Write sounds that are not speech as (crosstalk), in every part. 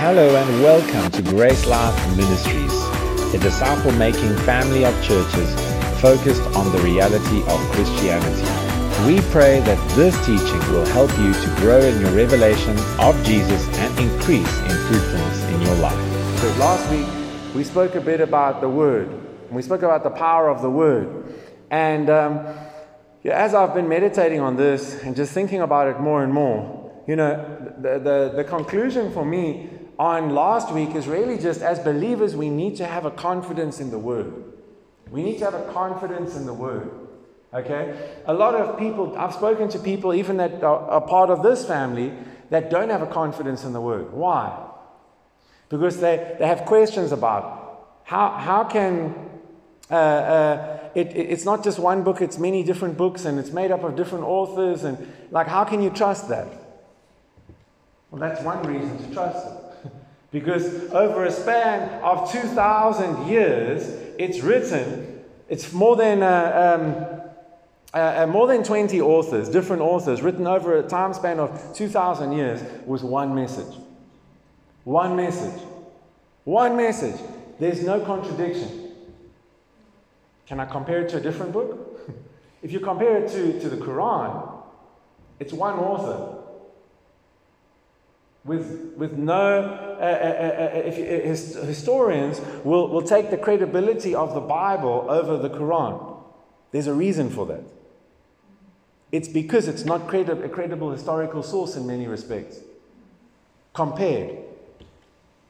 Hello and welcome to Grace Life Ministries, a disciple making family of churches focused on the reality of Christianity. We pray that this teaching will help you to grow in your revelation of Jesus and increase in fruitfulness in your life. So last week we spoke a bit about the Word. We spoke about the power of the Word. And um, yeah, as I've been meditating on this and just thinking about it more and more, you know, the, the, the conclusion for me on last week is really just as believers, we need to have a confidence in the Word. We need to have a confidence in the Word. Okay? A lot of people, I've spoken to people even that are, are part of this family that don't have a confidence in the Word. Why? Because they, they have questions about how, how can uh, uh, it, it, it's not just one book, it's many different books and it's made up of different authors. And like, how can you trust that? Well, that's one reason to trust it. Because over a span of 2,000 years, it's written, it's more than, uh, um, uh, uh, more than 20 authors, different authors, written over a time span of 2,000 years, with one message. One message. One message. There's no contradiction. Can I compare it to a different book? (laughs) if you compare it to, to the Quran, it's one author with, with no, uh, uh, uh, historians will, will take the credibility of the Bible over the Quran. There's a reason for that. It's because it's not credi- a credible historical source in many respects. Compared.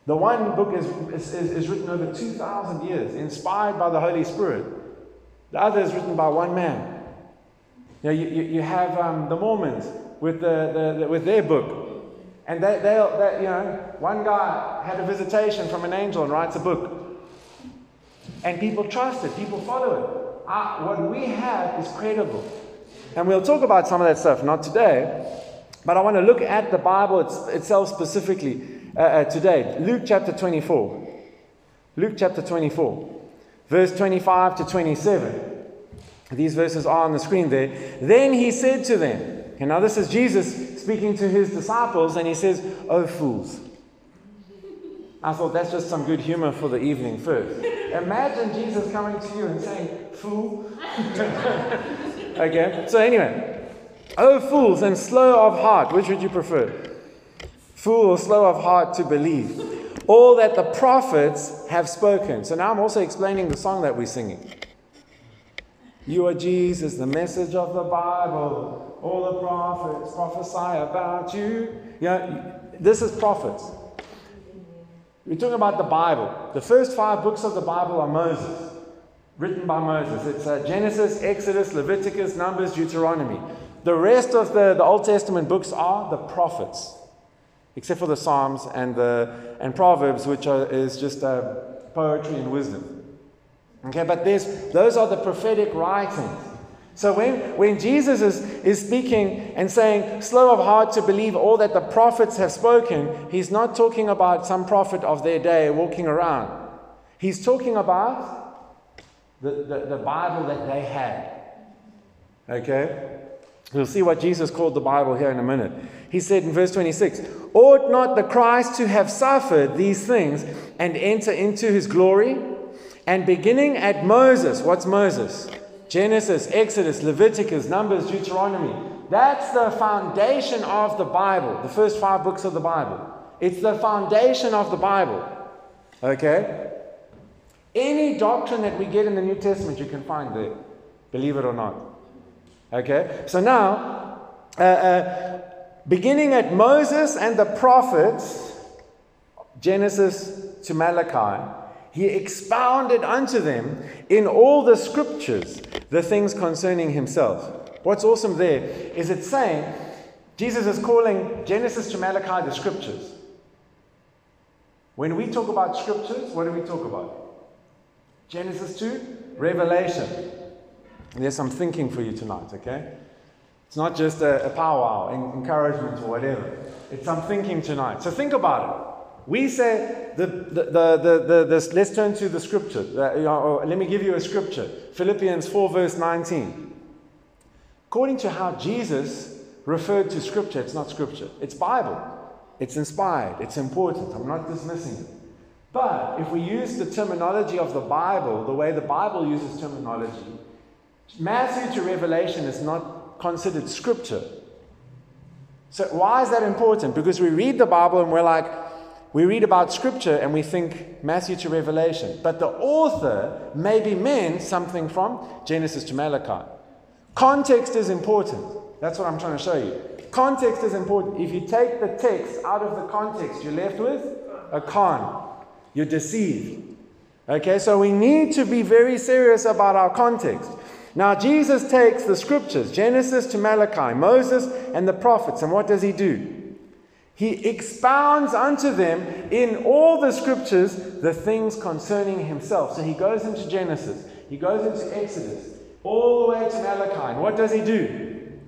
The one book is, is, is written over 2,000 years, inspired by the Holy Spirit. The other is written by one man. You, know, you, you have um, the Mormons with, the, the, the, with their book, and they, they, you know, one guy had a visitation from an angel and writes a book. And people trust it, people follow it. Uh, what we have is credible. And we'll talk about some of that stuff, not today, but I want to look at the Bible it's, itself specifically uh, uh, today. Luke chapter 24. Luke chapter 24, verse 25 to 27. These verses are on the screen there. Then he said to them, and now this is Jesus speaking to his disciples, and he says, Oh, fools. I thought that's just some good humor for the evening first. Imagine Jesus coming to you and saying, Fool. (laughs) okay, so anyway, oh, fools and slow of heart, which would you prefer? Fool or slow of heart to believe? All that the prophets have spoken. So now I'm also explaining the song that we're singing. You are Jesus, the message of the Bible all the prophets prophesy about you. Yeah, this is prophets. We're talking about the Bible. The first five books of the Bible are Moses, written by Moses. It's uh, Genesis, Exodus, Leviticus, Numbers, Deuteronomy. The rest of the, the Old Testament books are the prophets, except for the Psalms and, the, and Proverbs, which are, is just uh, poetry and wisdom. Okay, but there's, those are the prophetic writings. So when, when Jesus is, is speaking and saying, slow of heart to believe all that the prophets have spoken, he's not talking about some prophet of their day walking around. He's talking about the, the, the Bible that they had. Okay? We'll see what Jesus called the Bible here in a minute. He said in verse 26 Ought not the Christ to have suffered these things and enter into his glory? And beginning at Moses, what's Moses? Genesis, Exodus, Leviticus, Numbers, Deuteronomy. That's the foundation of the Bible, the first five books of the Bible. It's the foundation of the Bible. Okay? Any doctrine that we get in the New Testament, you can find there, believe it or not. Okay? So now, uh, uh, beginning at Moses and the prophets, Genesis to Malachi, he expounded unto them in all the scriptures the things concerning himself. What's awesome there is it's saying Jesus is calling Genesis to Malachi the scriptures. When we talk about scriptures, what do we talk about? Genesis to Revelation. There's some thinking for you tonight, okay? It's not just a, a powwow, encouragement, or whatever. It's some thinking tonight. So think about it. We say, the, the, the, the, let's turn to the scripture. Uh, let me give you a scripture Philippians 4, verse 19. According to how Jesus referred to scripture, it's not scripture, it's Bible. It's inspired, it's important. I'm not dismissing it. But if we use the terminology of the Bible, the way the Bible uses terminology, Matthew to Revelation is not considered scripture. So, why is that important? Because we read the Bible and we're like, we read about scripture and we think Matthew to Revelation. But the author maybe meant something from Genesis to Malachi. Context is important. That's what I'm trying to show you. Context is important. If you take the text out of the context, you're left with a con. You're deceived. Okay, so we need to be very serious about our context. Now, Jesus takes the scriptures, Genesis to Malachi, Moses and the prophets, and what does he do? He expounds unto them in all the scriptures the things concerning himself. So he goes into Genesis, he goes into Exodus, all the way to Malachi. What does he do?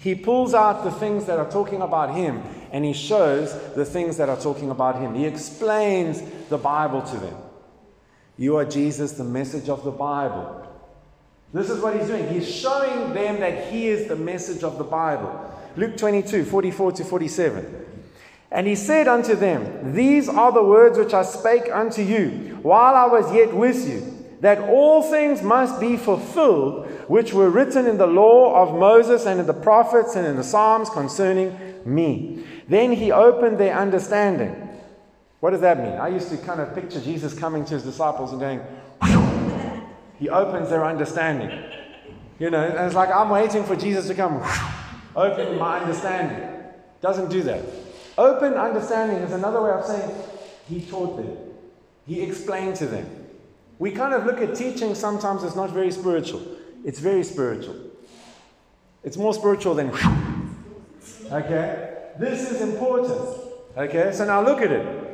He pulls out the things that are talking about him and he shows the things that are talking about him. He explains the Bible to them. You are Jesus, the message of the Bible. This is what he's doing. He's showing them that he is the message of the Bible. Luke 22, 44 to 47. And he said unto them, These are the words which I spake unto you while I was yet with you, that all things must be fulfilled which were written in the law of Moses and in the prophets and in the Psalms concerning me. Then he opened their understanding. What does that mean? I used to kind of picture Jesus coming to his disciples and going, he opens their understanding. You know, and it's like I'm waiting for Jesus to come, open my understanding. Doesn't do that. Open understanding is another way of saying he taught them, he explained to them. We kind of look at teaching sometimes as not very spiritual. It's very spiritual. It's more spiritual than. Okay? This is important. Okay? So now look at it.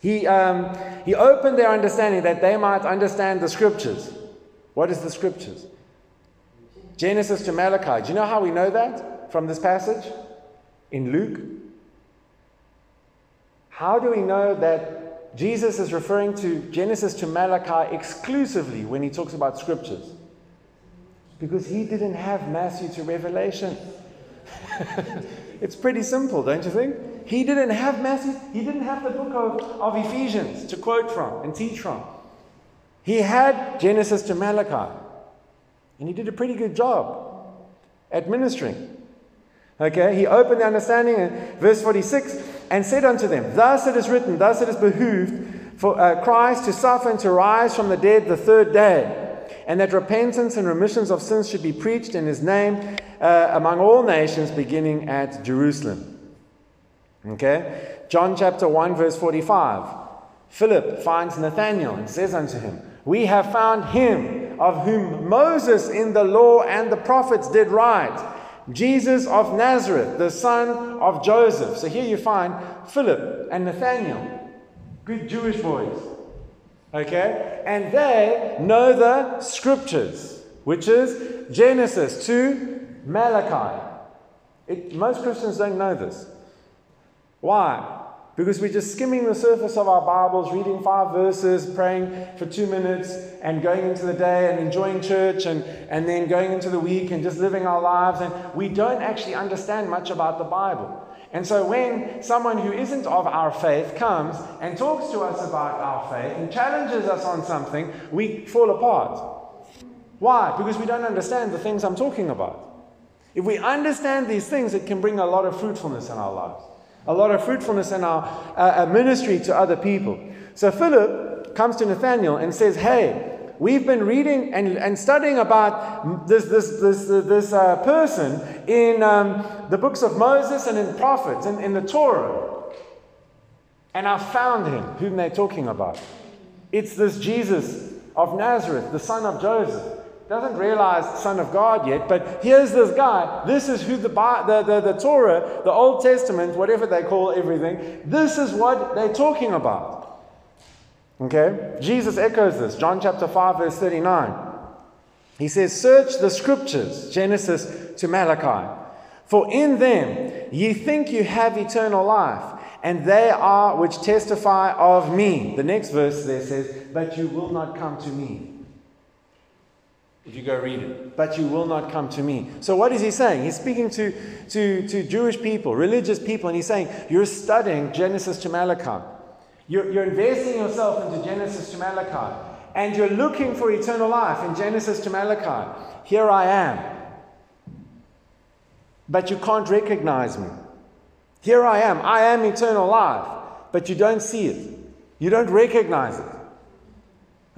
He, um, he opened their understanding that they might understand the scriptures. What is the scriptures? Genesis to Malachi. Do you know how we know that from this passage? In Luke. How do we know that Jesus is referring to Genesis to Malachi exclusively when he talks about scriptures? Because he didn't have Matthew to Revelation. (laughs) it's pretty simple, don't you think? He didn't have Matthew, he didn't have the book of, of Ephesians to quote from and teach from. He had Genesis to Malachi. And he did a pretty good job administering. Okay, he opened the understanding in verse 46 and said unto them, Thus it is written, thus it is behooved for uh, Christ to suffer and to rise from the dead the third day and that repentance and remissions of sins should be preached in his name uh, among all nations, beginning at Jerusalem. Okay? John chapter 1, verse 45. Philip finds Nathanael and says unto him, We have found him of whom Moses in the law and the prophets did write, Jesus of Nazareth, the son of Joseph. So here you find Philip and Nathanael, good Jewish boys. Okay? And they know the scriptures, which is Genesis to Malachi. It, most Christians don't know this. Why? Because we're just skimming the surface of our Bibles, reading five verses, praying for two minutes, and going into the day and enjoying church, and, and then going into the week and just living our lives. And we don't actually understand much about the Bible. And so when someone who isn't of our faith comes and talks to us about our faith and challenges us on something, we fall apart. Why? Because we don't understand the things I'm talking about. If we understand these things, it can bring a lot of fruitfulness in our lives, a lot of fruitfulness in our uh, uh ministry to other people. So Philip comes to Nathanael and says, Hey, we've been reading and, and studying about this, this, this, this uh, person in um, the books of Moses and in prophets and in the Torah. And I found him, whom they're talking about. It's this Jesus of Nazareth, the son of Joseph. Doesn't realize son of God yet, but here's this guy. This is who the, the, the, the Torah, the Old Testament, whatever they call everything, this is what they're talking about. Okay? Jesus echoes this. John chapter 5, verse 39. He says, Search the scriptures, Genesis to Malachi. For in them ye think you have eternal life, and they are which testify of me. The next verse there says, But you will not come to me. If you go read it, but you will not come to me. So, what is he saying? He's speaking to, to, to Jewish people, religious people, and he's saying, You're studying Genesis to Malachi. You're, you're investing yourself into Genesis to Malachi, and you're looking for eternal life in Genesis to Malachi. Here I am. But you can't recognize me. Here I am. I am eternal life, but you don't see it. You don't recognize it.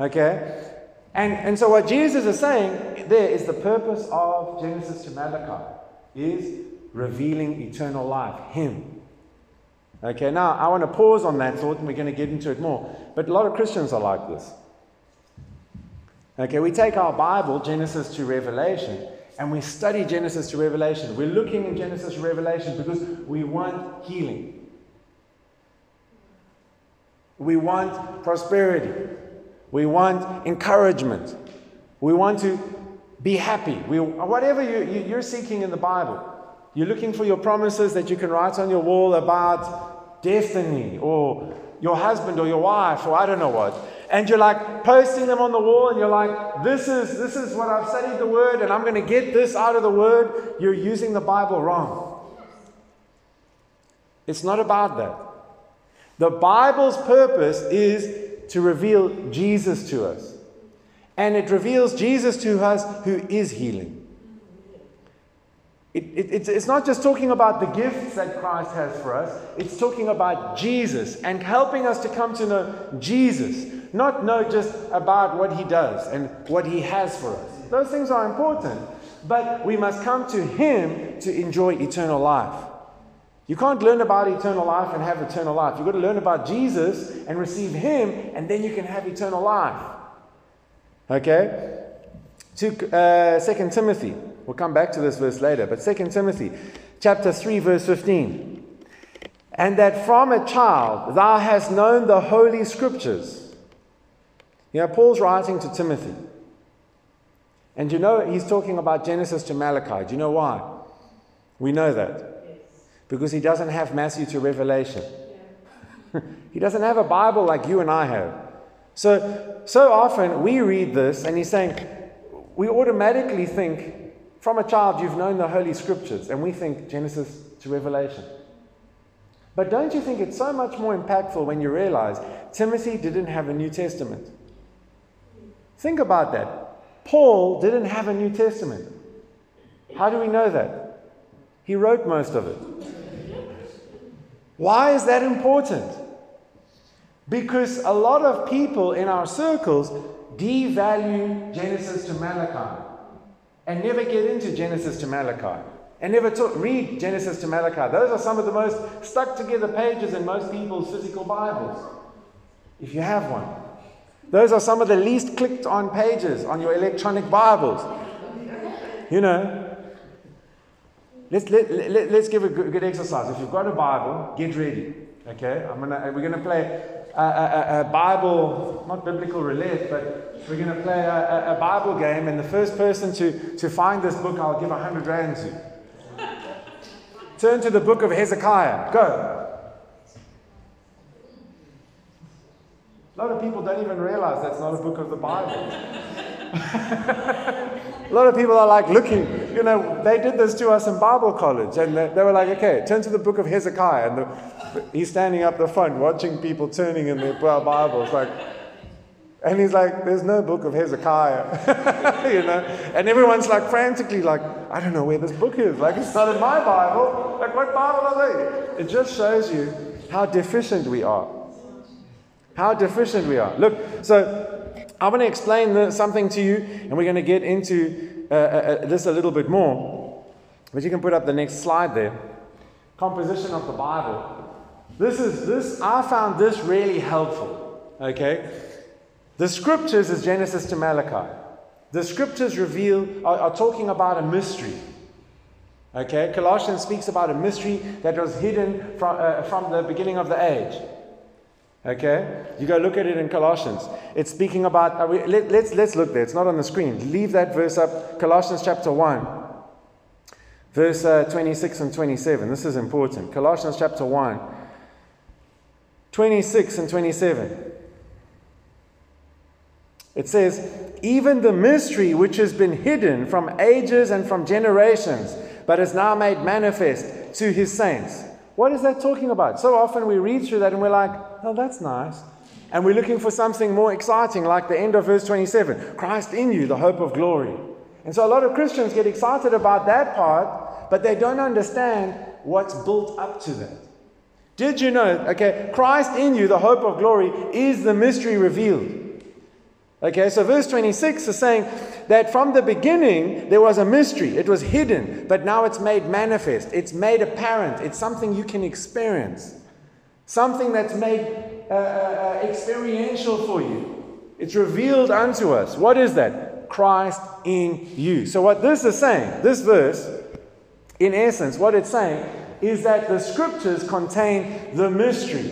Okay? And, and so what Jesus is saying there is the purpose of Genesis to Malachi is revealing eternal life, Him. Okay, now I want to pause on that thought and we're going to get into it more. But a lot of Christians are like this. Okay, we take our Bible, Genesis to Revelation, and we study Genesis to Revelation. We're looking in Genesis to Revelation because we want healing. We want prosperity. We want encouragement. We want to be happy. We, whatever you, you, you're seeking in the Bible. You're looking for your promises that you can write on your wall about destiny or your husband or your wife or I don't know what. And you're like posting them on the wall and you're like, this is, this is what I've studied the word and I'm going to get this out of the word. You're using the Bible wrong. It's not about that. The Bible's purpose is to reveal Jesus to us. And it reveals Jesus to us who is healing. It, it, it's, it's not just talking about the gifts that Christ has for us, it's talking about Jesus and helping us to come to know Jesus, not know just about what he does and what he has for us. Those things are important, but we must come to him to enjoy eternal life. You can't learn about eternal life and have eternal life. You've got to learn about Jesus and receive Him, and then you can have eternal life. Okay? To, uh, 2 Timothy. We'll come back to this verse later, but 2 Timothy chapter 3, verse 15. And that from a child thou hast known the holy scriptures. You know, Paul's writing to Timothy. And you know, he's talking about Genesis to Malachi. Do you know why? We know that because he doesn't have Matthew to Revelation. (laughs) he doesn't have a Bible like you and I have. So, so often we read this, and he's saying, we automatically think, from a child, you've known the Holy Scriptures, and we think Genesis to Revelation. But don't you think it's so much more impactful when you realize Timothy didn't have a New Testament? Think about that. Paul didn't have a New Testament. How do we know that? He wrote most of it. Why is that important? Because a lot of people in our circles devalue Genesis to Malachi and never get into Genesis to Malachi and never talk, read Genesis to Malachi. Those are some of the most stuck together pages in most people's physical Bibles, if you have one. Those are some of the least clicked on pages on your electronic Bibles. You know, Let's, let, let, let's give a good, good exercise. If you've got a Bible, get ready. Okay? I'm gonna, uh, we're going to play a, a, a, Bible, not biblical roulette, but we're going to play a, a, Bible game. And the first person to, to find this book, I'll give a 100 rand to. Turn to the book of Hezekiah. Go. A lot of people don't even realize that's not a book of the Bible. (laughs) A lot of people are like looking, you know, they did this to us in Bible college, and they, they were like, okay, turn to the book of Hezekiah. And the, he's standing up the front watching people turning in their Bibles, like, and he's like, there's no book of Hezekiah, (laughs) you know? And everyone's like frantically like, I don't know where this book is. Like, it's not in my Bible. Like, what Bible are they? It just shows you how deficient we are. How deficient we are. Look, so I'm going to explain something to you, and we're going to get into uh, uh, uh, this a little bit more. But you can put up the next slide there. Composition of the Bible. This is this. I found this really helpful. Okay, the scriptures is Genesis to Malachi. The scriptures reveal are, are talking about a mystery. Okay, Colossians speaks about a mystery that was hidden from, uh, from the beginning of the age. Okay? You go look at it in Colossians. It's speaking about, uh, we, let, let's, let's look there. It's not on the screen. Leave that verse up. Colossians chapter 1, verse uh, 26 and 27. This is important. Colossians chapter 1, 26 and 27. It says, even the mystery which has been hidden from ages and from generations, but is now made manifest to his saints. What is that talking about? So often we read through that and we're like, oh, that's nice. And we're looking for something more exciting, like the end of verse 27 Christ in you, the hope of glory. And so a lot of Christians get excited about that part, but they don't understand what's built up to that. Did you know, okay, Christ in you, the hope of glory, is the mystery revealed. Okay, so verse 26 is saying that from the beginning there was a mystery. It was hidden, but now it's made manifest. It's made apparent. It's something you can experience. Something that's made uh, uh, uh experiential for you. It's revealed unto us. What is that? Christ in you. So, what this is saying, this verse, in essence, what it's saying is that the scriptures contain the mystery.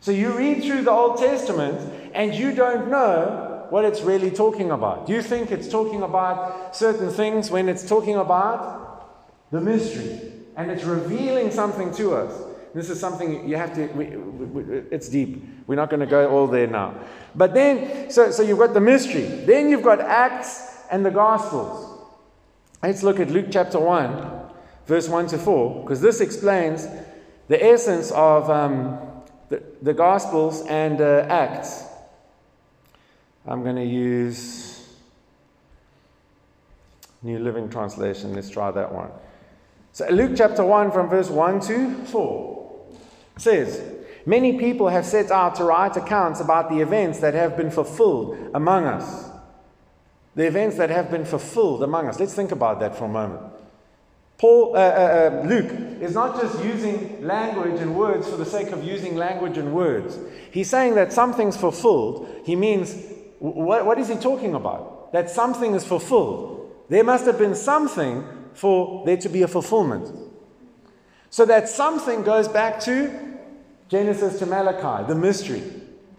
So, you read through the Old Testament and you don't know what it's really talking about. Do you think it's talking about certain things when it's talking about the mystery and it's revealing something to us? This is something you have to, we, we, it's deep. We're not going to go all there now. But then, so, so you've got the mystery. Then you've got Acts and the Gospels. Let's look at Luke chapter 1, verse 1 to 4, because this explains the essence of um, the, the Gospels and uh, Acts. I'm going to use New Living Translation. Let's try that one. So, Luke chapter 1, from verse 1 to 4 says, Many people have set out to write accounts about the events that have been fulfilled among us. The events that have been fulfilled among us. Let's think about that for a moment. Paul, uh, uh, uh, Luke is not just using language and words for the sake of using language and words. He's saying that something's fulfilled. He means what, what is he talking about? That something is fulfilled. There must have been something for there to be a fulfillment. So that something goes back to Genesis to Malachi, the mystery.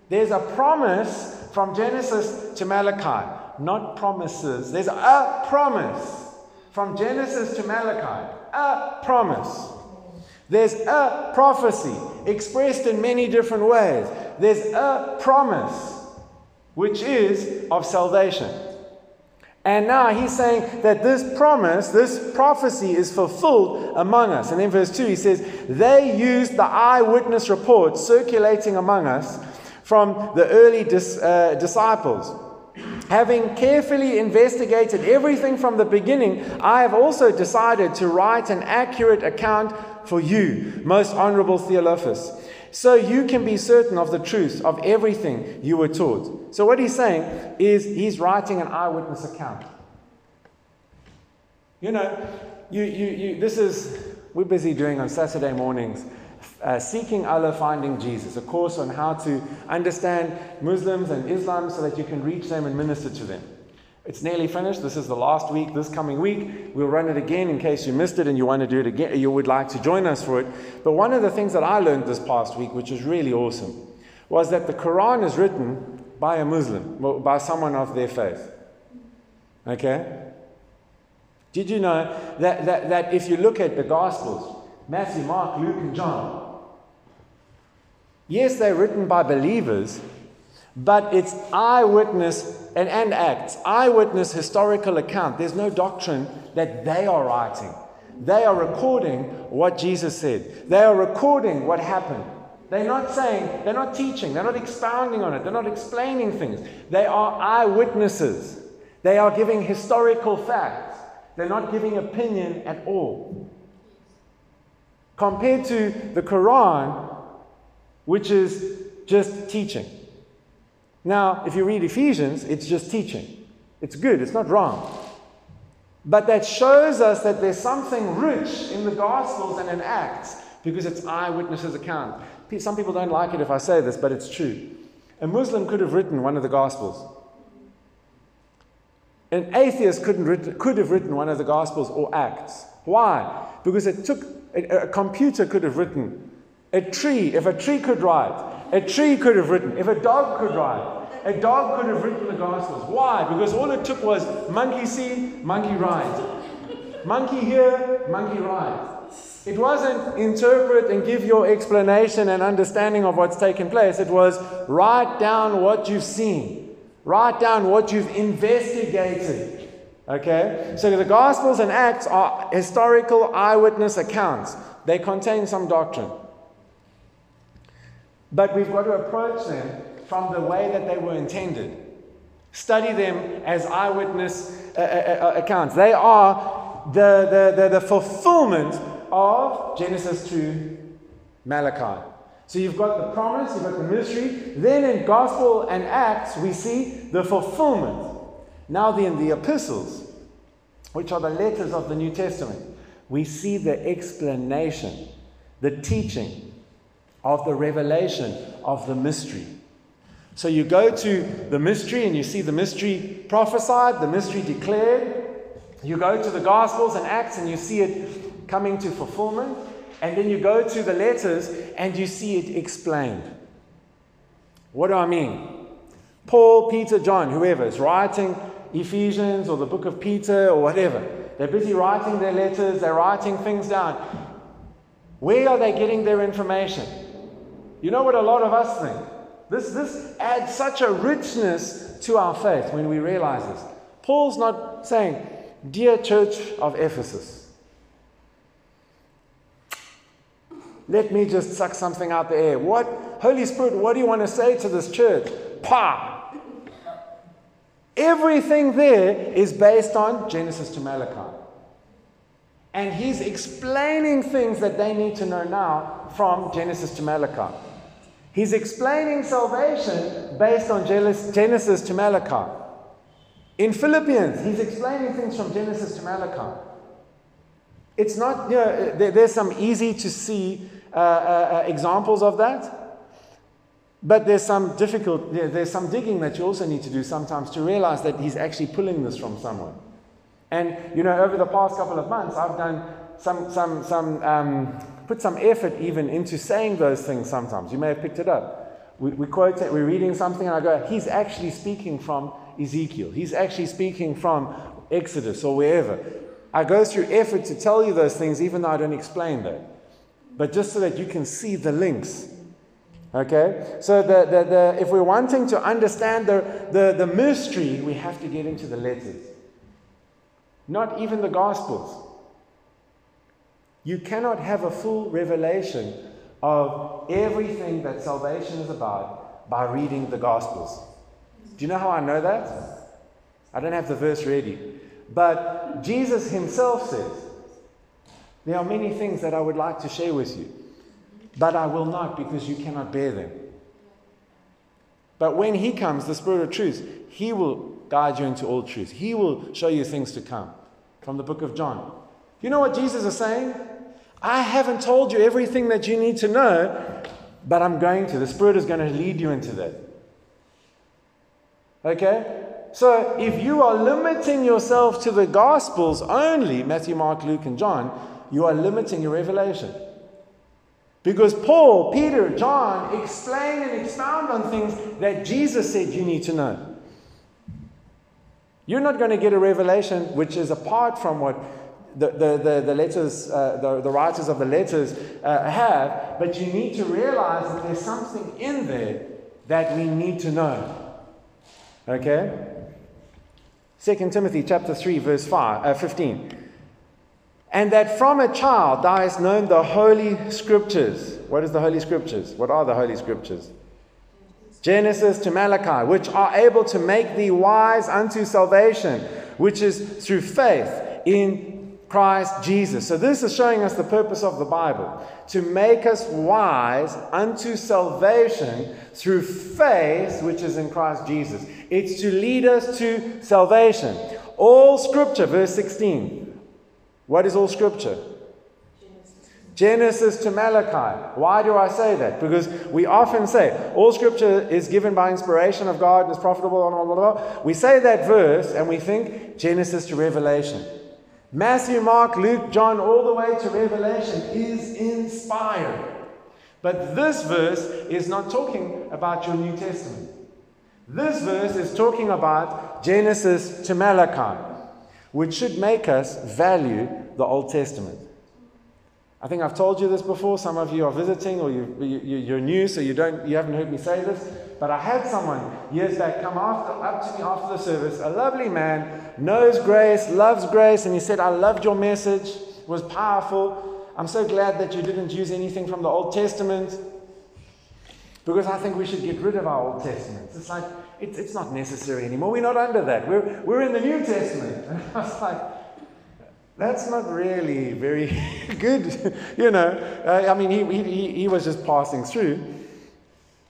There's a promise from Genesis to Malachi, not promises. There's a promise from Genesis to Malachi, a promise. There's a prophecy expressed in many different ways. There's a promise which is of salvation. And now he's saying that this promise, this prophecy is fulfilled among us. And in verse 2, he says, They used the eyewitness reports circulating among us from the early dis, uh, disciples. Having carefully investigated everything from the beginning, I have also decided to write an accurate account for you, most honorable Theophilus so you can be certain of the truth of everything you were taught. So, what he's saying is he's writing an eyewitness account. You know, you, you, you, this is, we're busy doing on Saturday mornings, uh, Seeking Allah, Finding Jesus, a course on how to understand Muslims and Islam so that you can reach them and minister to them. It's nearly finished. This is the last week. This coming week, we'll run it again in case you missed it and you want to do it again. You would like to join us for it. But one of the things that I learned this past week, which is really awesome, was that the Quran is written by a Muslim, by someone of their faith. Okay? Did you know that, that, that if you look at the Gospels, Matthew, Mark, Luke, and John, yes, they're written by believers, but it's eyewitness and, and Acts, eyewitness historical account. There's no doctrine that they are writing. They are recording what Jesus said. They are recording what happened. They're not saying, they're not teaching, they're not expounding on it, they're not explaining things. They are eyewitnesses. They are giving historical facts. They're not giving opinion at all. Compared to the Quran, which is just teaching. Now, if you read Ephesians, it's just teaching. It's good, it's not wrong. But that shows us that there's something rich in the Gospels and in Acts because it's eyewitnesses' account. Some people don't like it if I say this, but it's true. A Muslim could have written one of the Gospels. An atheist couldn't written, could have written one of the Gospels or Acts. Why? Because it took a, a computer could have written. A tree, if a tree could write, a tree could have written. If a dog could write, a dog could have written the Gospels. Why? Because all it took was monkey see, monkey write. Monkey hear, monkey write. It wasn't interpret and give your explanation and understanding of what's taken place. It was write down what you've seen. Write down what you've investigated. Okay? So the Gospels and Acts are historical eyewitness accounts, they contain some doctrine. But we've got to approach them from the way that they were intended. Study them as eyewitness uh, uh, uh, accounts. They are the, the, the, the fulfillment of Genesis to Malachi. So you've got the promise, you've got the mystery. Then in Gospel and Acts, we see the fulfillment. Now, then, the epistles, which are the letters of the New Testament, we see the explanation, the teaching of the revelation of the mystery. So you go to the mystery and you see the mystery prophesied, the mystery declared. You go to the Gospels and Acts and you see it coming to fulfillment. And then you go to the letters and you see it explained. What do I mean? Paul, Peter, John, whoever is writing Ephesians or the book of Peter or whatever, they're busy writing their letters, they're writing things down. Where are they getting their information? You know what a lot of us think? This, this adds such a richness to our faith when we realize this. Paul's not saying, Dear Church of Ephesus, let me just suck something out the air. What, Holy Spirit, what do you want to say to this church? Pa! Everything there is based on Genesis to Malachi. And he's explaining things that they need to know now from Genesis to Malachi. He's explaining salvation based on Genesis to Malachi. In Philippians, he's explaining things from Genesis to Malachi. It's not, you know, there's some easy to see uh, uh, uh, examples of that. But there's some difficult, there's some digging that you also need to do sometimes to realize that he's actually pulling this from somewhere. And, you know, over the past couple of months, I've done some, some, some um, put some effort even into saying those things sometimes. You may have picked it up. We, we quote it, we're reading something, and I go, he's actually speaking from Ezekiel. He's actually speaking from Exodus or wherever. I go through effort to tell you those things, even though I don't explain that. But just so that you can see the links. Okay? So the, the, the, if we're wanting to understand the, the, the mystery, we have to get into the letters. Not even the Gospels. You cannot have a full revelation of everything that salvation is about by reading the Gospels. Do you know how I know that? I don't have the verse ready. But Jesus himself says, There are many things that I would like to share with you, but I will not because you cannot bear them. But when he comes, the Spirit of truth, he will guide you into all truth. He will show you things to come. From the book of John. You know what Jesus is saying? I haven't told you everything that you need to know, but I'm going to. The Spirit is going to lead you into that. Okay? So if you are limiting yourself to the Gospels only, Matthew, Mark, Luke, and John, you are limiting your revelation. Because Paul, Peter, John explain and expound on things that Jesus said you need to know. You're not going to get a revelation which is apart from what the, the, the, letters, uh, the, the writers of the letters uh, have, but you need to realize that there's something in there that we need to know. Okay? 2 Timothy chapter 3, verse 5, uh, 15. And that from a child thou hast known the holy scriptures. What is the holy scriptures? What are the holy scriptures? Genesis to Malachi, which are able to make thee wise unto salvation, which is through faith in Christ Jesus. So, this is showing us the purpose of the Bible to make us wise unto salvation through faith, which is in Christ Jesus. It's to lead us to salvation. All scripture, verse 16. What is all scripture? Genesis to Malachi. Why do I say that? Because we often say all scripture is given by inspiration of God and is profitable. Blah, blah, blah. We say that verse and we think Genesis to Revelation. Matthew, Mark, Luke, John, all the way to Revelation is inspired. But this verse is not talking about your New Testament. This verse is talking about Genesis to Malachi, which should make us value the Old Testament. I think I've told you this before. Some of you are visiting or you, you, you're new, so you, don't, you haven't heard me say this. But I had someone years back come after, up to me after the service, a lovely man, knows grace, loves grace, and he said, I loved your message, it was powerful. I'm so glad that you didn't use anything from the Old Testament because I think we should get rid of our Old Testament. It's like, it, it's not necessary anymore. We're not under that. We're, we're in the New Testament. And (laughs) I was like, that's not really very (laughs) good, (laughs) you know. Uh, I mean, he, he, he was just passing through.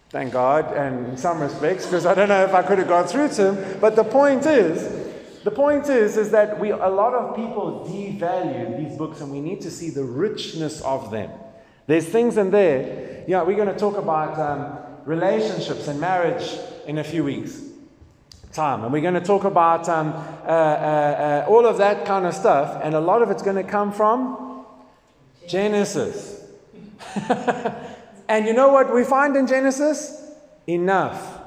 Thank God, and in some respects, because I don't know if I could have gone through to him. But the point is, the point is, is that we, a lot of people devalue these books, and we need to see the richness of them. There's things in there. Yeah, we're going to talk about um, relationships and marriage in a few weeks time. And we're going to talk about um, uh, uh, uh, all of that kind of stuff. And a lot of it's going to come from Genesis. (laughs) and you know what we find in Genesis? Enough.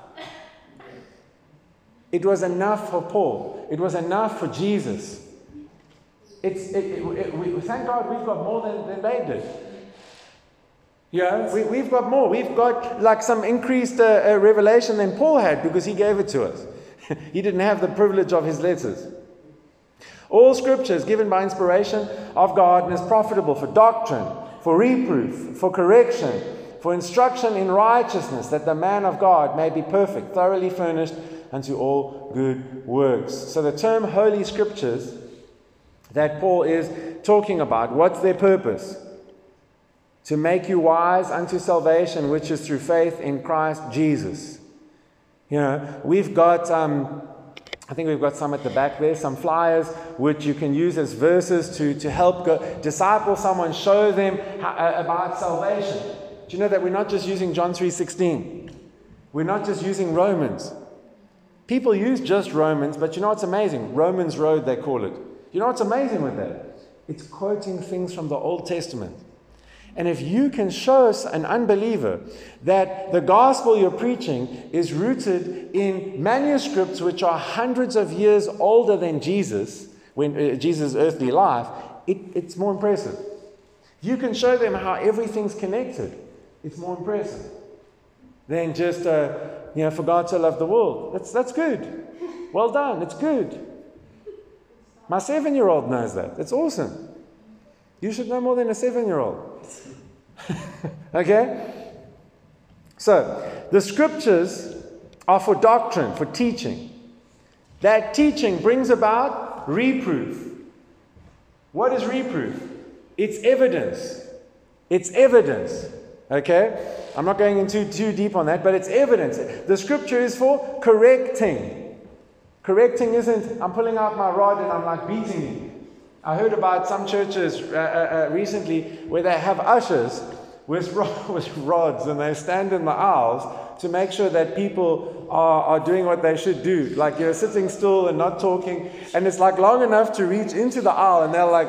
It was enough for Paul, it was enough for Jesus. It's, it, it, it, we, thank God we've got more than, than they did. Yeah, we, have got more. We've got like some increased uh, uh, revelation than Paul had because he gave it to us. (laughs) he didn't have the privilege of his letters. All scripture is given by inspiration of God and is profitable for doctrine, for reproof, for correction, for instruction in righteousness, that the man of God may be perfect, thoroughly furnished unto all good works. So the term Holy Scriptures that Paul is talking about, what's their purpose? To make you wise unto salvation, which is through faith in Christ Jesus. You know, we've got, um, I think we've got some at the back there, some flyers which you can use as verses to, to help go, disciple someone, show them how, uh, about salvation. Do you know that we're not just using John 3.16? We're not just using Romans. People use just Romans, but you know what's amazing? Romans Road, they call it. You know what's amazing with that? It's quoting things from the Old Testament. And if you can show us an unbeliever that the gospel you're preaching is rooted in manuscripts which are hundreds of years older than Jesus, when uh, Jesus' earthly life, it, it's more impressive. You can show them how everything's connected. It's more impressive than just, uh, you know, for God to love the world. That's, that's good. Well done. It's good. My seven year old knows that. It's awesome. You should know more than a seven year old. (laughs) okay? So, the scriptures are for doctrine, for teaching. That teaching brings about reproof. What is reproof? It's evidence. It's evidence. Okay? I'm not going into too deep on that, but it's evidence. The scripture is for correcting. Correcting isn't, I'm pulling out my rod and I'm like beating you. I heard about some churches uh, uh, uh recently where they have ushers (laughs) with, rods and they stand in the aisles to make sure that people are, are doing what they should do. Like you're sitting still and not talking, and it's like long enough to reach into the aisle, and they're like,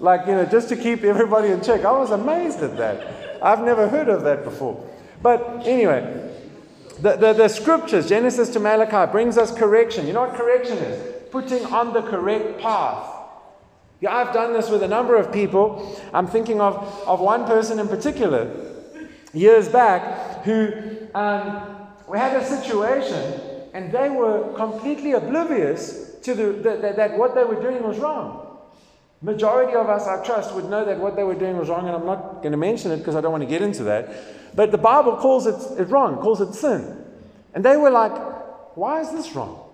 like you know, just to keep everybody in check. I was amazed at that. I've never heard of that before. But anyway, the, the, the scriptures, Genesis to Malachi, brings us correction. You know what correction is? Putting on the correct path. Yeah, I've done this with a number of people. I'm thinking of, of one person in particular years back who um, we had a situation and they were completely oblivious to the, the, the, that what they were doing was wrong. Majority of us, I trust, would know that what they were doing was wrong, and I'm not going to mention it because I don't want to get into that. But the Bible calls it, it wrong, calls it sin. And they were like, why is this wrong?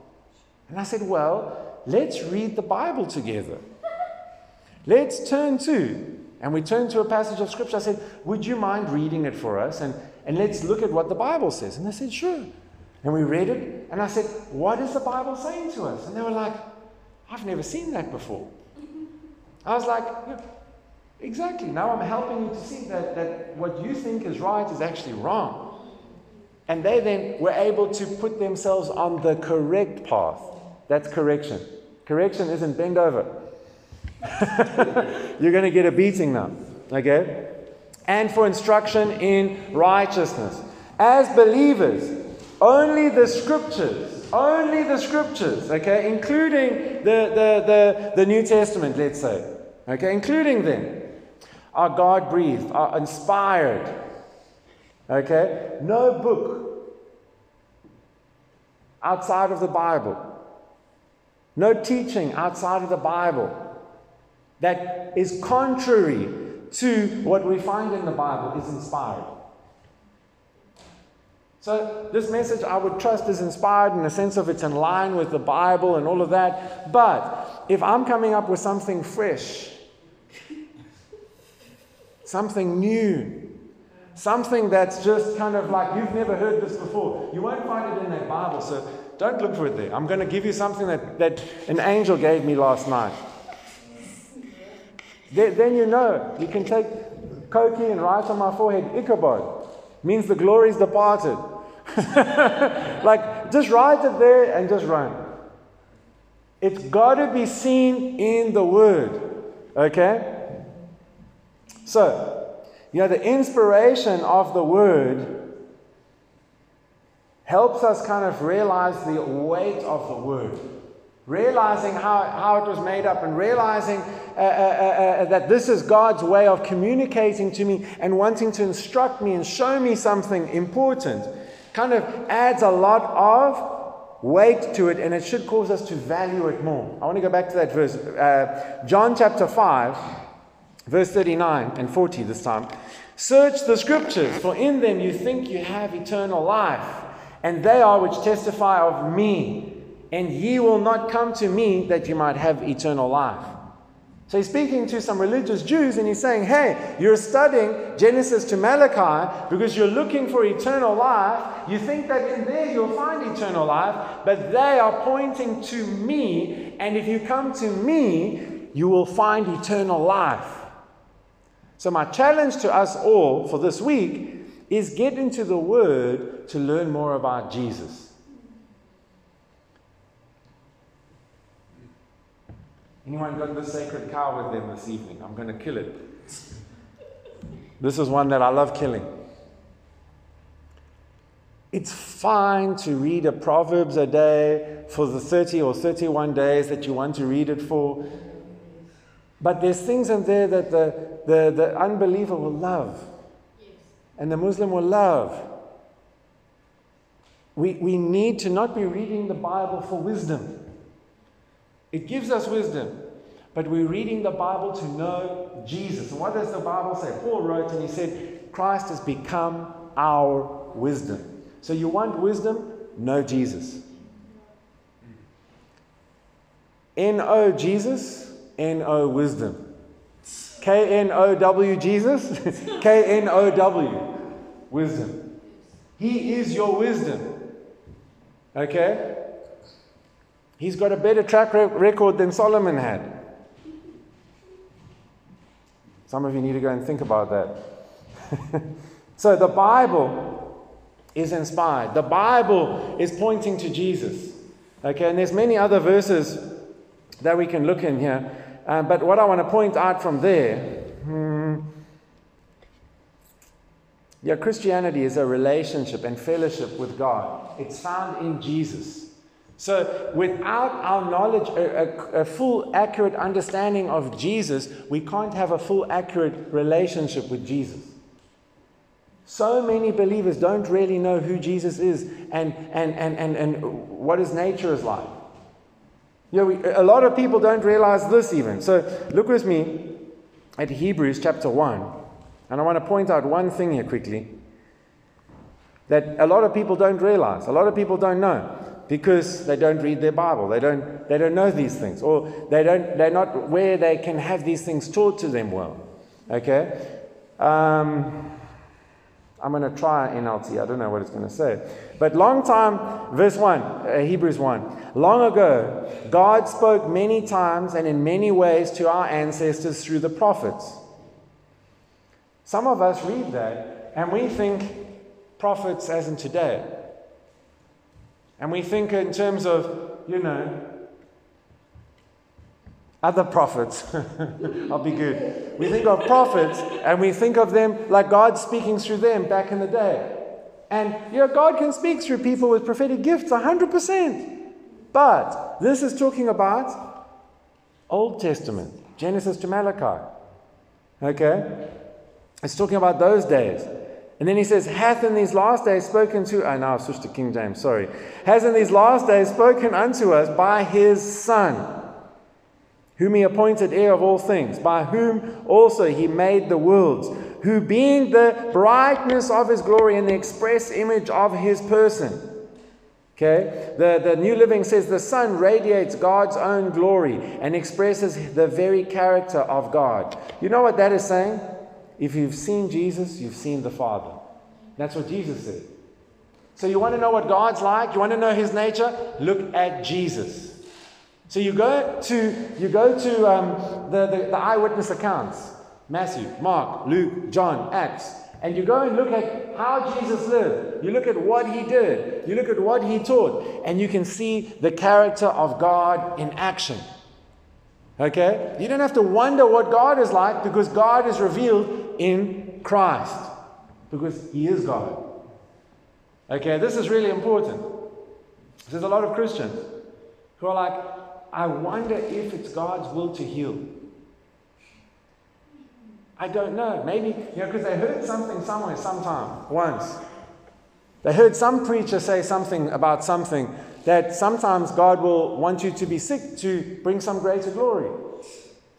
And I said, well, let's read the Bible together. Let's turn to, and we turned to a passage of Scripture. I said, Would you mind reading it for us? And, and let's look at what the Bible says. And they said, Sure. And we read it, and I said, What is the Bible saying to us? And they were like, I've never seen that before. I was like, yeah, Exactly. Now I'm helping you to see that, that what you think is right is actually wrong. And they then were able to put themselves on the correct path. That's correction. Correction isn't bend over. (laughs) You're going to get a beating now. Okay? And for instruction in righteousness. As believers, only the scriptures, only the scriptures, okay, including the, the, the, the New Testament, let's say, okay, including them, are God breathed, are inspired. Okay? No book outside of the Bible, no teaching outside of the Bible that is contrary to what we find in the Bible is inspired. So, this message I would trust is inspired in the sense of it's in line with the Bible and all of that. But if I'm coming up with something fresh, something new, something that's just kind of like you've never heard this before, you won't find it in that Bible. So, don't look for it there. I'm going to give you something that, that an angel gave me last night. Then you know. You can take Koki and write on my forehead, Ichabod. Means the glory's departed. (laughs) like, just write it there and just run. It's got to be seen in the Word. Okay? So, you know, the inspiration of the Word helps us kind of realize the weight of the Word realizing how, how it was made up and realizing uh, uh, uh, uh, that this is God's way of communicating to me and wanting to instruct me and show me something important kind of adds a lot of weight to it and it should cause us to value it more. I want to go back to that verse. Uh, John chapter 5, verse 39 and 40 this time. Search the scriptures, for in them you think you have eternal life, and they are which testify of me and ye will not come to me that you might have eternal life. So he's speaking to some religious Jews and he's saying, Hey, you're studying Genesis to Malachi because you're looking for eternal life. You think that in there you'll find eternal life, but they are pointing to me. And if you come to me, you will find eternal life. So, my challenge to us all for this week is get into the Word to learn more about Jesus. Anyone got this sacred cow with them this evening? I'm going to kill it. This is one that I love killing. It's fine to read a Proverbs a day for the 30 or 31 days that you want to read it for. But there's things in there that the, the, the unbeliever will love. And the Muslim will love. We, we need to not be reading the Bible for wisdom. It gives us wisdom. But we're reading the Bible to know Jesus. And what does the Bible say? Paul wrote and he said, Christ has become our wisdom. So you want wisdom? Know Jesus. N O Jesus, N O wisdom. K N O W Jesus, (laughs) K N O W wisdom. He is your wisdom. Okay? He's got a better track record than Solomon had. Some of you need to go and think about that. (laughs) so the Bible is inspired. The Bible is pointing to Jesus. Okay, and there's many other verses that we can look in here. Um, but what I want to point out from there, hmm, yeah, Christianity is a relationship and fellowship with God. It's found in Jesus. So, without our knowledge, a, a, a, full, accurate understanding of Jesus, we can't have a full, accurate relationship with Jesus. So many believers don't really know who Jesus is and, and, and, and, and what his nature is like. You know, we, a lot of people don't realize this even. So, look with me at Hebrews chapter 1. And I want to point out one thing here quickly that a lot of people don't realize, a lot of people don't know because they don't read their Bible. They don't, they don't know these things, or they don't, they're not where they can have these things taught to them well. Okay? Um, I'm going to try NLT. I don't know what it's going to say. But long time, verse 1, uh, Hebrews 1. Long ago, God spoke many times and in many ways to our ancestors through the prophets. Some of us read that and we think prophets as in today. And we think in terms of, you know, other prophets. (laughs) I'll be good. We think of prophets and we think of them like God speaking through them back in the day. And, you know, God can speak through people with prophetic gifts 100%. But this is talking about Old Testament, Genesis to Malachi. Okay? It's talking about those days. And then he says, hath in these last days spoken to, I now switched to King James, sorry. Has in these last days spoken unto us by his Son, whom he appointed heir of all things, by whom also he made the worlds, who being the brightness of his glory and the express image of his person. Okay? The, the New Living says the Son radiates God's own glory and expresses the very character of God. You know what that is saying? If you've seen Jesus, you've seen the Father. That's what Jesus said. So you want to know what God's like? You want to know his nature? Look at Jesus. So you go to, you go to um, the, the, the eyewitness accounts Matthew, Mark, Luke, John, Acts. And you go and look at how Jesus lived. You look at what he did. You look at what he taught. And you can see the character of God in action. Okay? You don't have to wonder what God is like because God is revealed in Christ. Because He is God. Okay, this is really important. There's a lot of Christians who are like, I wonder if it's God's will to heal. I don't know. Maybe, you know, because they heard something somewhere, sometime, once. They heard some preacher say something about something that sometimes God will want you to be sick to bring some greater glory.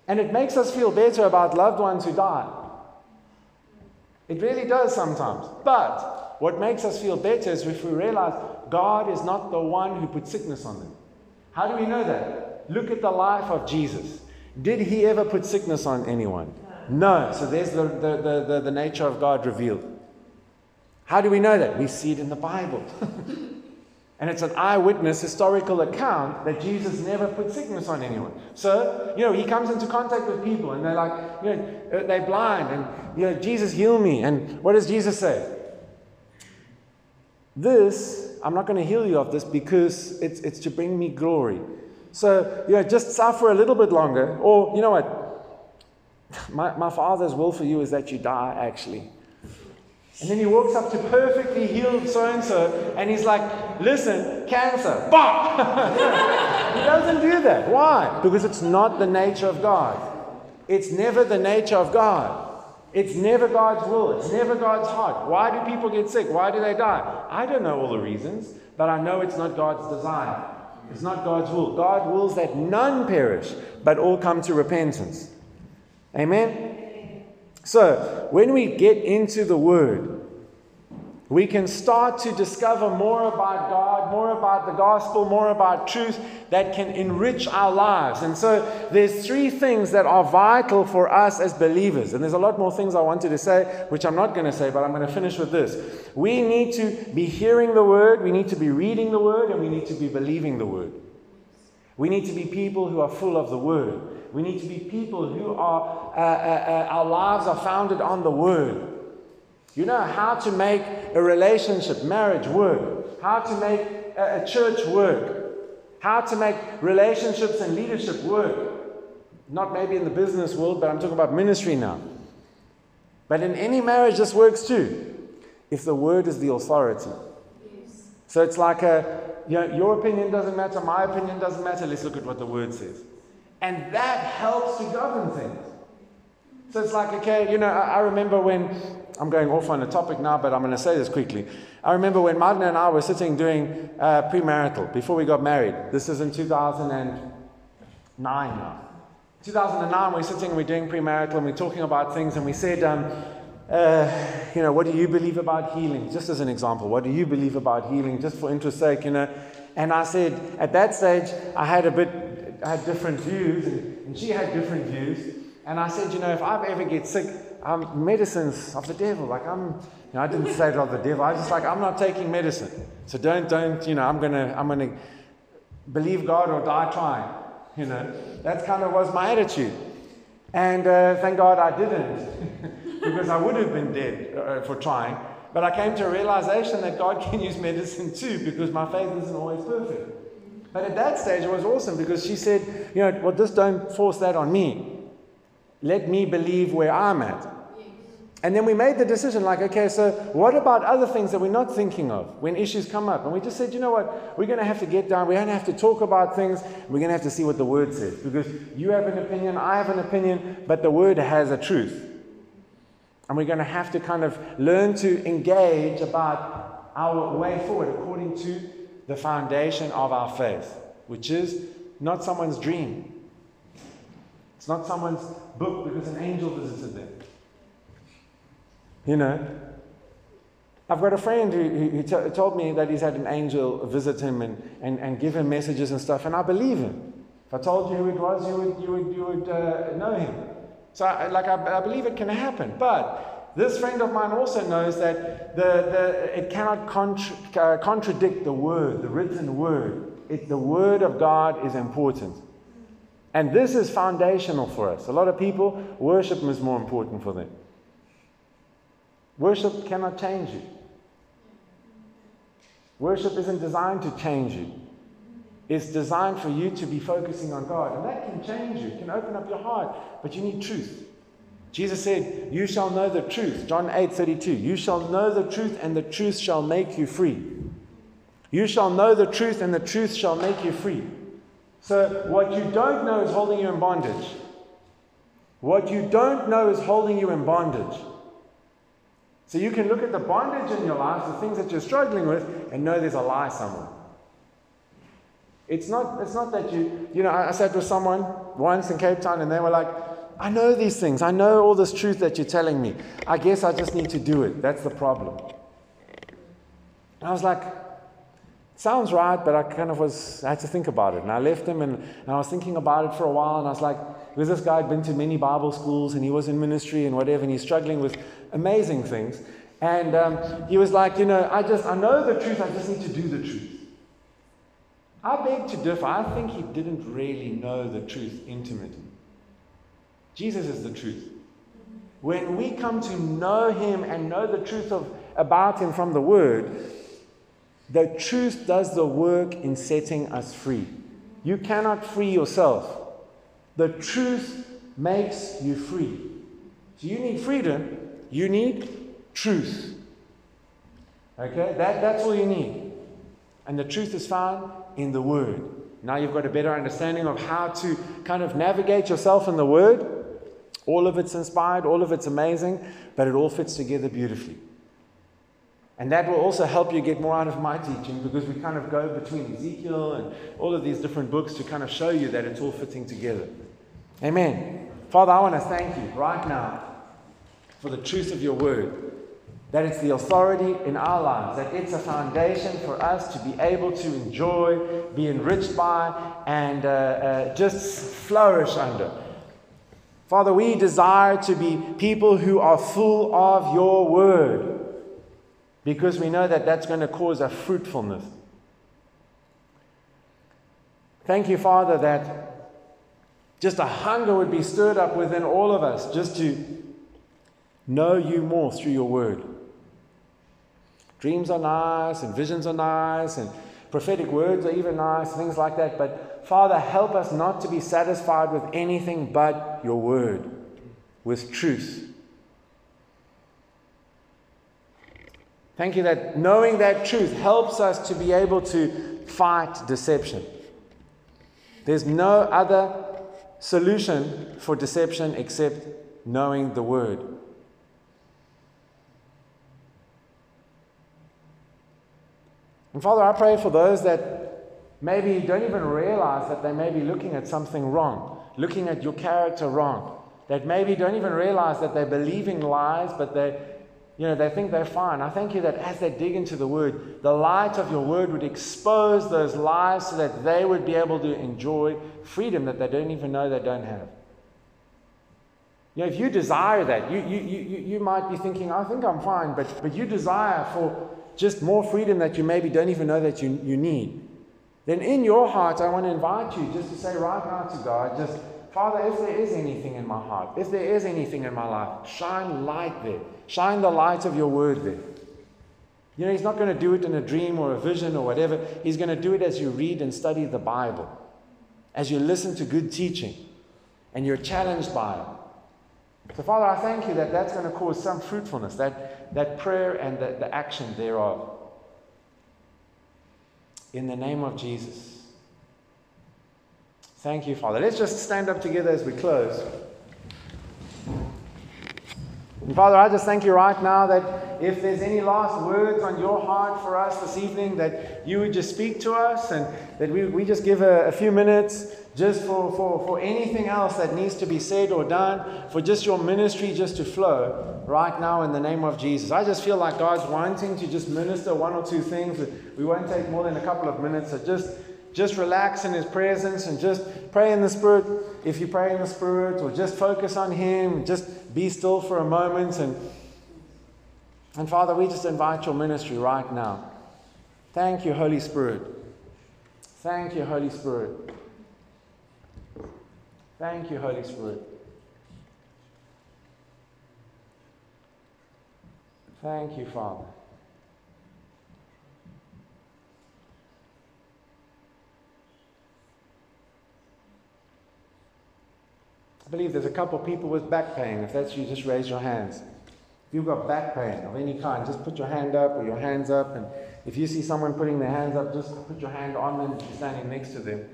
And it makes us feel better about loved ones who die. It really does sometimes. But what makes us feel better is if we realize God is not the one who put sickness on them. How do we know that? Look at the life of Jesus. Did he ever put sickness on anyone? No. So there's the, the, the, the, nature of God revealed. How do we know that? We see it in the Bible. (laughs) And it's an eyewitness historical account that Jesus never put sickness on anyone. So, you know, he comes into contact with people and they're like, you know, uh, they're blind and, you know, Jesus heal me. And what does Jesus say? This, I'm not going to heal you of this because it's, it's to bring me glory. So, you know, just suffer a little bit longer. Or, you know what? (laughs) My, my Father's will for you is that you die, actually. And then he walks up to perfectly healed so and so, and he's like, Listen, cancer, bah! (laughs) he doesn't do that. Why? Because it's not the nature of God. It's never the nature of God. It's never God's will. It's never God's heart. Why do people get sick? Why do they die? I don't know all the reasons, but I know it's not God's desire. It's not God's will. God wills that none perish, but all come to repentance. Amen? So, when we get into the Word, we can start to discover more about God, more about the gospel, more about truth that can enrich our lives. And so there's three things that are vital for us as believers. And there's a lot more things I wanted to say, which I'm not going to say, but I'm going to finish with this. We need to be hearing the word, we need to be reading the word, and we need to be believing the word. We need to be people who are full of the word. We need to be people who are, uh, uh, uh, our lives are founded on the Word. You know how to make a relationship, marriage work, how to make a, a church work, how to make relationships and leadership work. Not maybe in the business world, but I'm talking about ministry now. But in any marriage, this works too. If the Word is the authority. Yes. So it's like a, you know, your opinion doesn't matter, my opinion doesn't matter. Let's look at what the Word says. And that helps to govern things. So it's like, okay, you know, I, I remember when, I'm going off on a topic now, but I'm going to say this quickly. I remember when Martin and I were sitting doing uh, premarital before we got married. This is in 2009 now. 2009, we we're sitting and we're doing premarital and we're talking about things, and we said, um, uh, you know, what do you believe about healing? Just as an example, what do you believe about healing? Just for interest sake, you know. And I said, at that stage, I had a bit had different views, and, and she had different views. And I said, you know, if I ever get sick, um, medicine's of the devil. Like I'm, you know, I didn't say it of the devil. I was just like, I'm not taking medicine. So don't, don't, you know, I'm gonna, I'm gonna believe God or die trying. You know, that kind of was my attitude. And uh, thank God I didn't, (laughs) because I would have been dead uh, for trying. But I came to a realization that God can use medicine too, because my faith isn't always perfect. But at that stage, it was awesome because she said, you know, well, just don't force that on me. Let me believe where I'm at. And then we made the decision like, okay, so what about other things that we're not thinking of when issues come up? And we just said, you know what? We're going to have to get down. We're going to have to talk about things. We're going to have to see what the word says. Because you have an opinion, I have an opinion, but the word has a truth. And we're going to have to kind of learn to engage about our way forward according to the foundation of our faith, which is not someone's dream. It's not someone's book because an angel visited them. You know, I've got a friend who, who t- told me that he's had an angel visit him and, and, and give him messages and stuff, and I believe him. If I told you who it was, you would, you would, you would uh, know him. So, I, like, I, I believe it can happen. But this friend of mine also knows that the, the, it cannot contra- uh, contradict the word, the written word. It, the word of God is important. And this is foundational for us. A lot of people, worship is more important for them. Worship cannot change you. Worship isn't designed to change you. It's designed for you to be focusing on God. And that can change you, it can open up your heart, but you need truth. Jesus said, You shall know the truth. John 8 32. You shall know the truth, and the truth shall make you free. You shall know the truth, and the truth shall make you free. So, what you don't know is holding you in bondage. What you don't know is holding you in bondage. So you can look at the bondage in your life, the things that you're struggling with, and know there's a lie somewhere. It's not, it's not that you, you know, I, sat with someone once in Cape Town and they were like, I know these things. I know all this truth that you're telling me. I guess I just need to do it. That's the problem. And I was like, sounds right, but I kind of was, I had to think about it. And I left him and, and I was thinking about it for a while and I was like, because this guy had been to many Bible schools and he was in ministry and whatever, and he's struggling with amazing things. And um, he was like, you know, I just, I know the truth, I just need to do the truth. I beg to differ. I think he didn't really know the truth intimately. Jesus is the truth. When we come to know him and know the truth of, about him from the word, the truth does the work in setting us free. You cannot free yourself. The truth makes you free. So you need freedom, you need truth. Okay? That, that's all you need. And the truth is found in the Word. Now you've got a better understanding of how to kind of navigate yourself in the Word. All of it's inspired, all of it's amazing, but it all fits together beautifully. And that will also help you get more out of my teaching because we kind of go between Ezekiel and all of these different books to kind of show you that it's all fitting together. Amen. Father, I want to thank you right now for the truth of your word. That it's the authority in our lives, that it's a foundation for us to be able to enjoy, be enriched by, and uh, uh, just flourish under. Father, we desire to be people who are full of your word because we know that that's going to cause a fruitfulness. Thank you, Father, that just a hunger would be stirred up within all of us just to know you more through your word. Dreams are nice, and visions are nice, and prophetic words are even nice, things like that. But Father, help us not to be satisfied with anything but your word, with truth. Thank you that knowing that truth helps us to be able to fight deception. There's no other solution for deception except knowing the word. And Father, I pray for those that maybe you don't even realize that they may be looking at something wrong, looking at your character wrong, that maybe don't even realize that they're believing lies, but they, you know, they think they're fine. I thank you that as they dig into the word, the light of your word would expose those lies so that they would be able to enjoy freedom that they don't even know they don't have. You know, if you desire that, you, you, you, you might be thinking, I think I'm fine, but, but you desire for just more freedom that you maybe don't even know that you, you need, then in your heart, I want to invite you just to say right now to God, just, Father, if there is anything in my heart, if there is anything in my life, shine light there. Shine the light of your word there. You know, He's not going to do it in a dream or a vision or whatever. He's going to do it as you read and study the Bible, as you listen to good teaching, and you're challenged by it. So, Father, I thank you that that's going to cause some fruitfulness, that, that prayer and the, the action thereof. In the name of Jesus. Thank you, Father. Let's just stand up together as we close. And Father, I just thank you right now that if there's any last words on your heart for us this evening, that you would just speak to us and that we, we just give a, a few minutes just for, for, for anything else that needs to be said or done, for just your ministry just to flow right now in the name of Jesus. I just feel like God's wanting to just minister one or two things. We won't take more than a couple of minutes. So just just relax in his presence and just pray in the spirit if you pray in the spirit or just focus on him just be still for a moment and and father we just invite your ministry right now thank you holy spirit thank you holy spirit thank you holy spirit thank you father I believe there's a couple people with back pain. If that's you, just raise your hands. If you've got back pain of any kind, just put your hand up or your hands up. And if you see someone putting their hands up, just put your hand on them, standing next to them.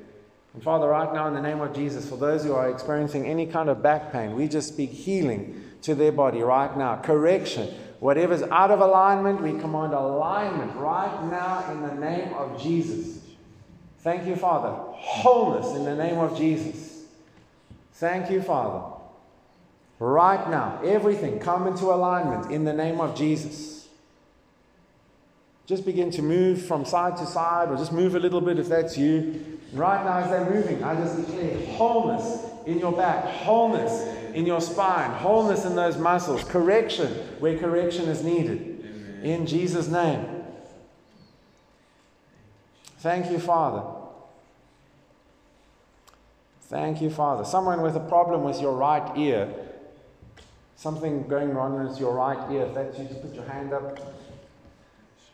And Father, right now, in the name of Jesus, for those who are experiencing any kind of back pain, we just speak healing to their body right now, correction. Whatever's out of alignment, we command alignment right now in the name of Jesus. Thank you, Father. Wholeness in the name of Jesus. Thank you, Father. Right now, everything come into alignment in the name of Jesus. Just begin to move from side to side, or just move a little bit if that's you. Right now, as they're moving, I just declare wholeness in your back, wholeness in your spine, wholeness in those muscles, correction where correction is needed. In Jesus' name. Thank you, Father. Thank you, Father. Someone with a problem with your right ear, something going wrong with your right ear. If that's you, just put your hand up.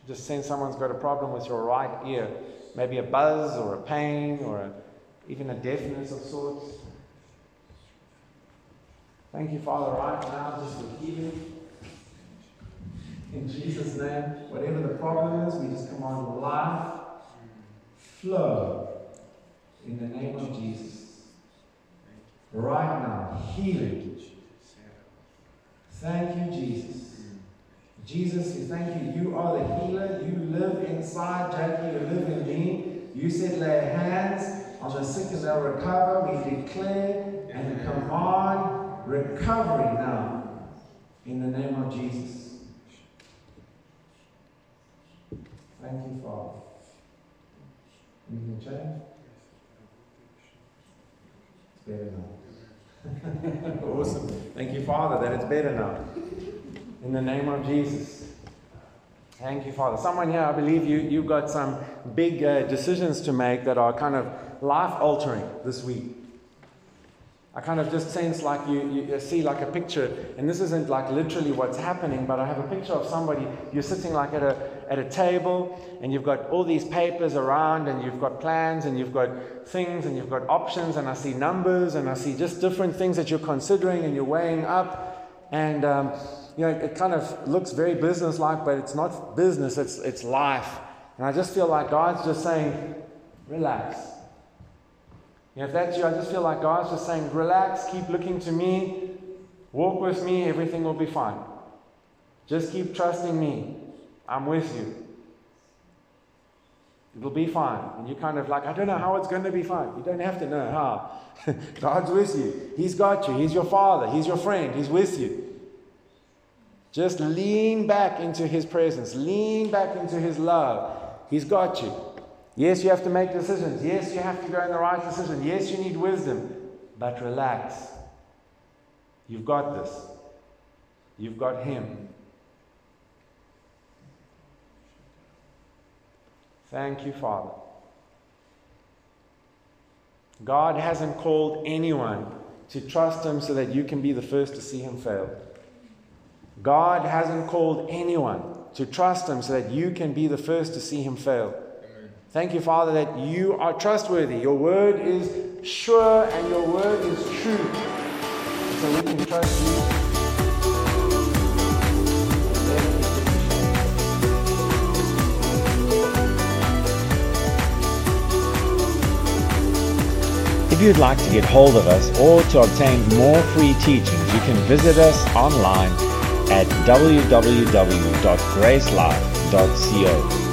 Just sense someone's got a problem with your right ear. Maybe a buzz or a pain or a, even a deafness of sorts. Thank you, Father, right now, just for healing. In Jesus' name, whatever the problem is, we just command life, flow, in the name of Jesus right now. Healing. Thank you, Jesus. Jesus, we thank you. You are the healer. You live inside Jackie. You live in me. You said, lay hands on the sick and they'll recover. We declare and command recovery now in the name of Jesus. Thank you, Father. Anything change? It's better now. (laughs) awesome. Thank you, Father, that it's better now. In the name of Jesus. Thank you, Father. Someone here, I believe you, you've got some big uh, decisions to make that are kind of life altering this week. I kind of just sense like you, you see like a picture, and this isn't like literally what's happening, but I have a picture of somebody, you're sitting like at a, at a table, and you've got all these papers around, and you've got plans, and you've got things, and you've got options, and I see numbers, and I see just different things that you're considering and you're weighing up. And, um, you know, it kind of looks very business-like, but it's not business, it's, it's life. And I just feel like God's just saying, relax you know, if that's you, I just feel like God's just saying, relax, keep looking to me, walk with me, everything will be fine. Just keep trusting me. I'm with you. It'll be fine. And you're kind of like, I don't know how it's going to be fine. You don't have to know how. (laughs) God's with you. He's got you. He's your father. He's your friend. He's with you. Just lean back into His presence. Lean back into His love. He's got you. Yes, you have to make decisions. Yes, you have to go in the right decision. Yes, you need wisdom. But relax. You've got this. You've got Him. Thank you, Father. God hasn't called anyone to trust Him so that you can be the first to see Him fail. God hasn't called anyone to trust Him so that you can be the first to see Him fail. Amen. Thank you, Father, that you are trustworthy. Your word is sure and your word is true. So we can trust you. If you'd like to get hold of us or to obtain more free teachings, you can visit us online at www.gracelife.co.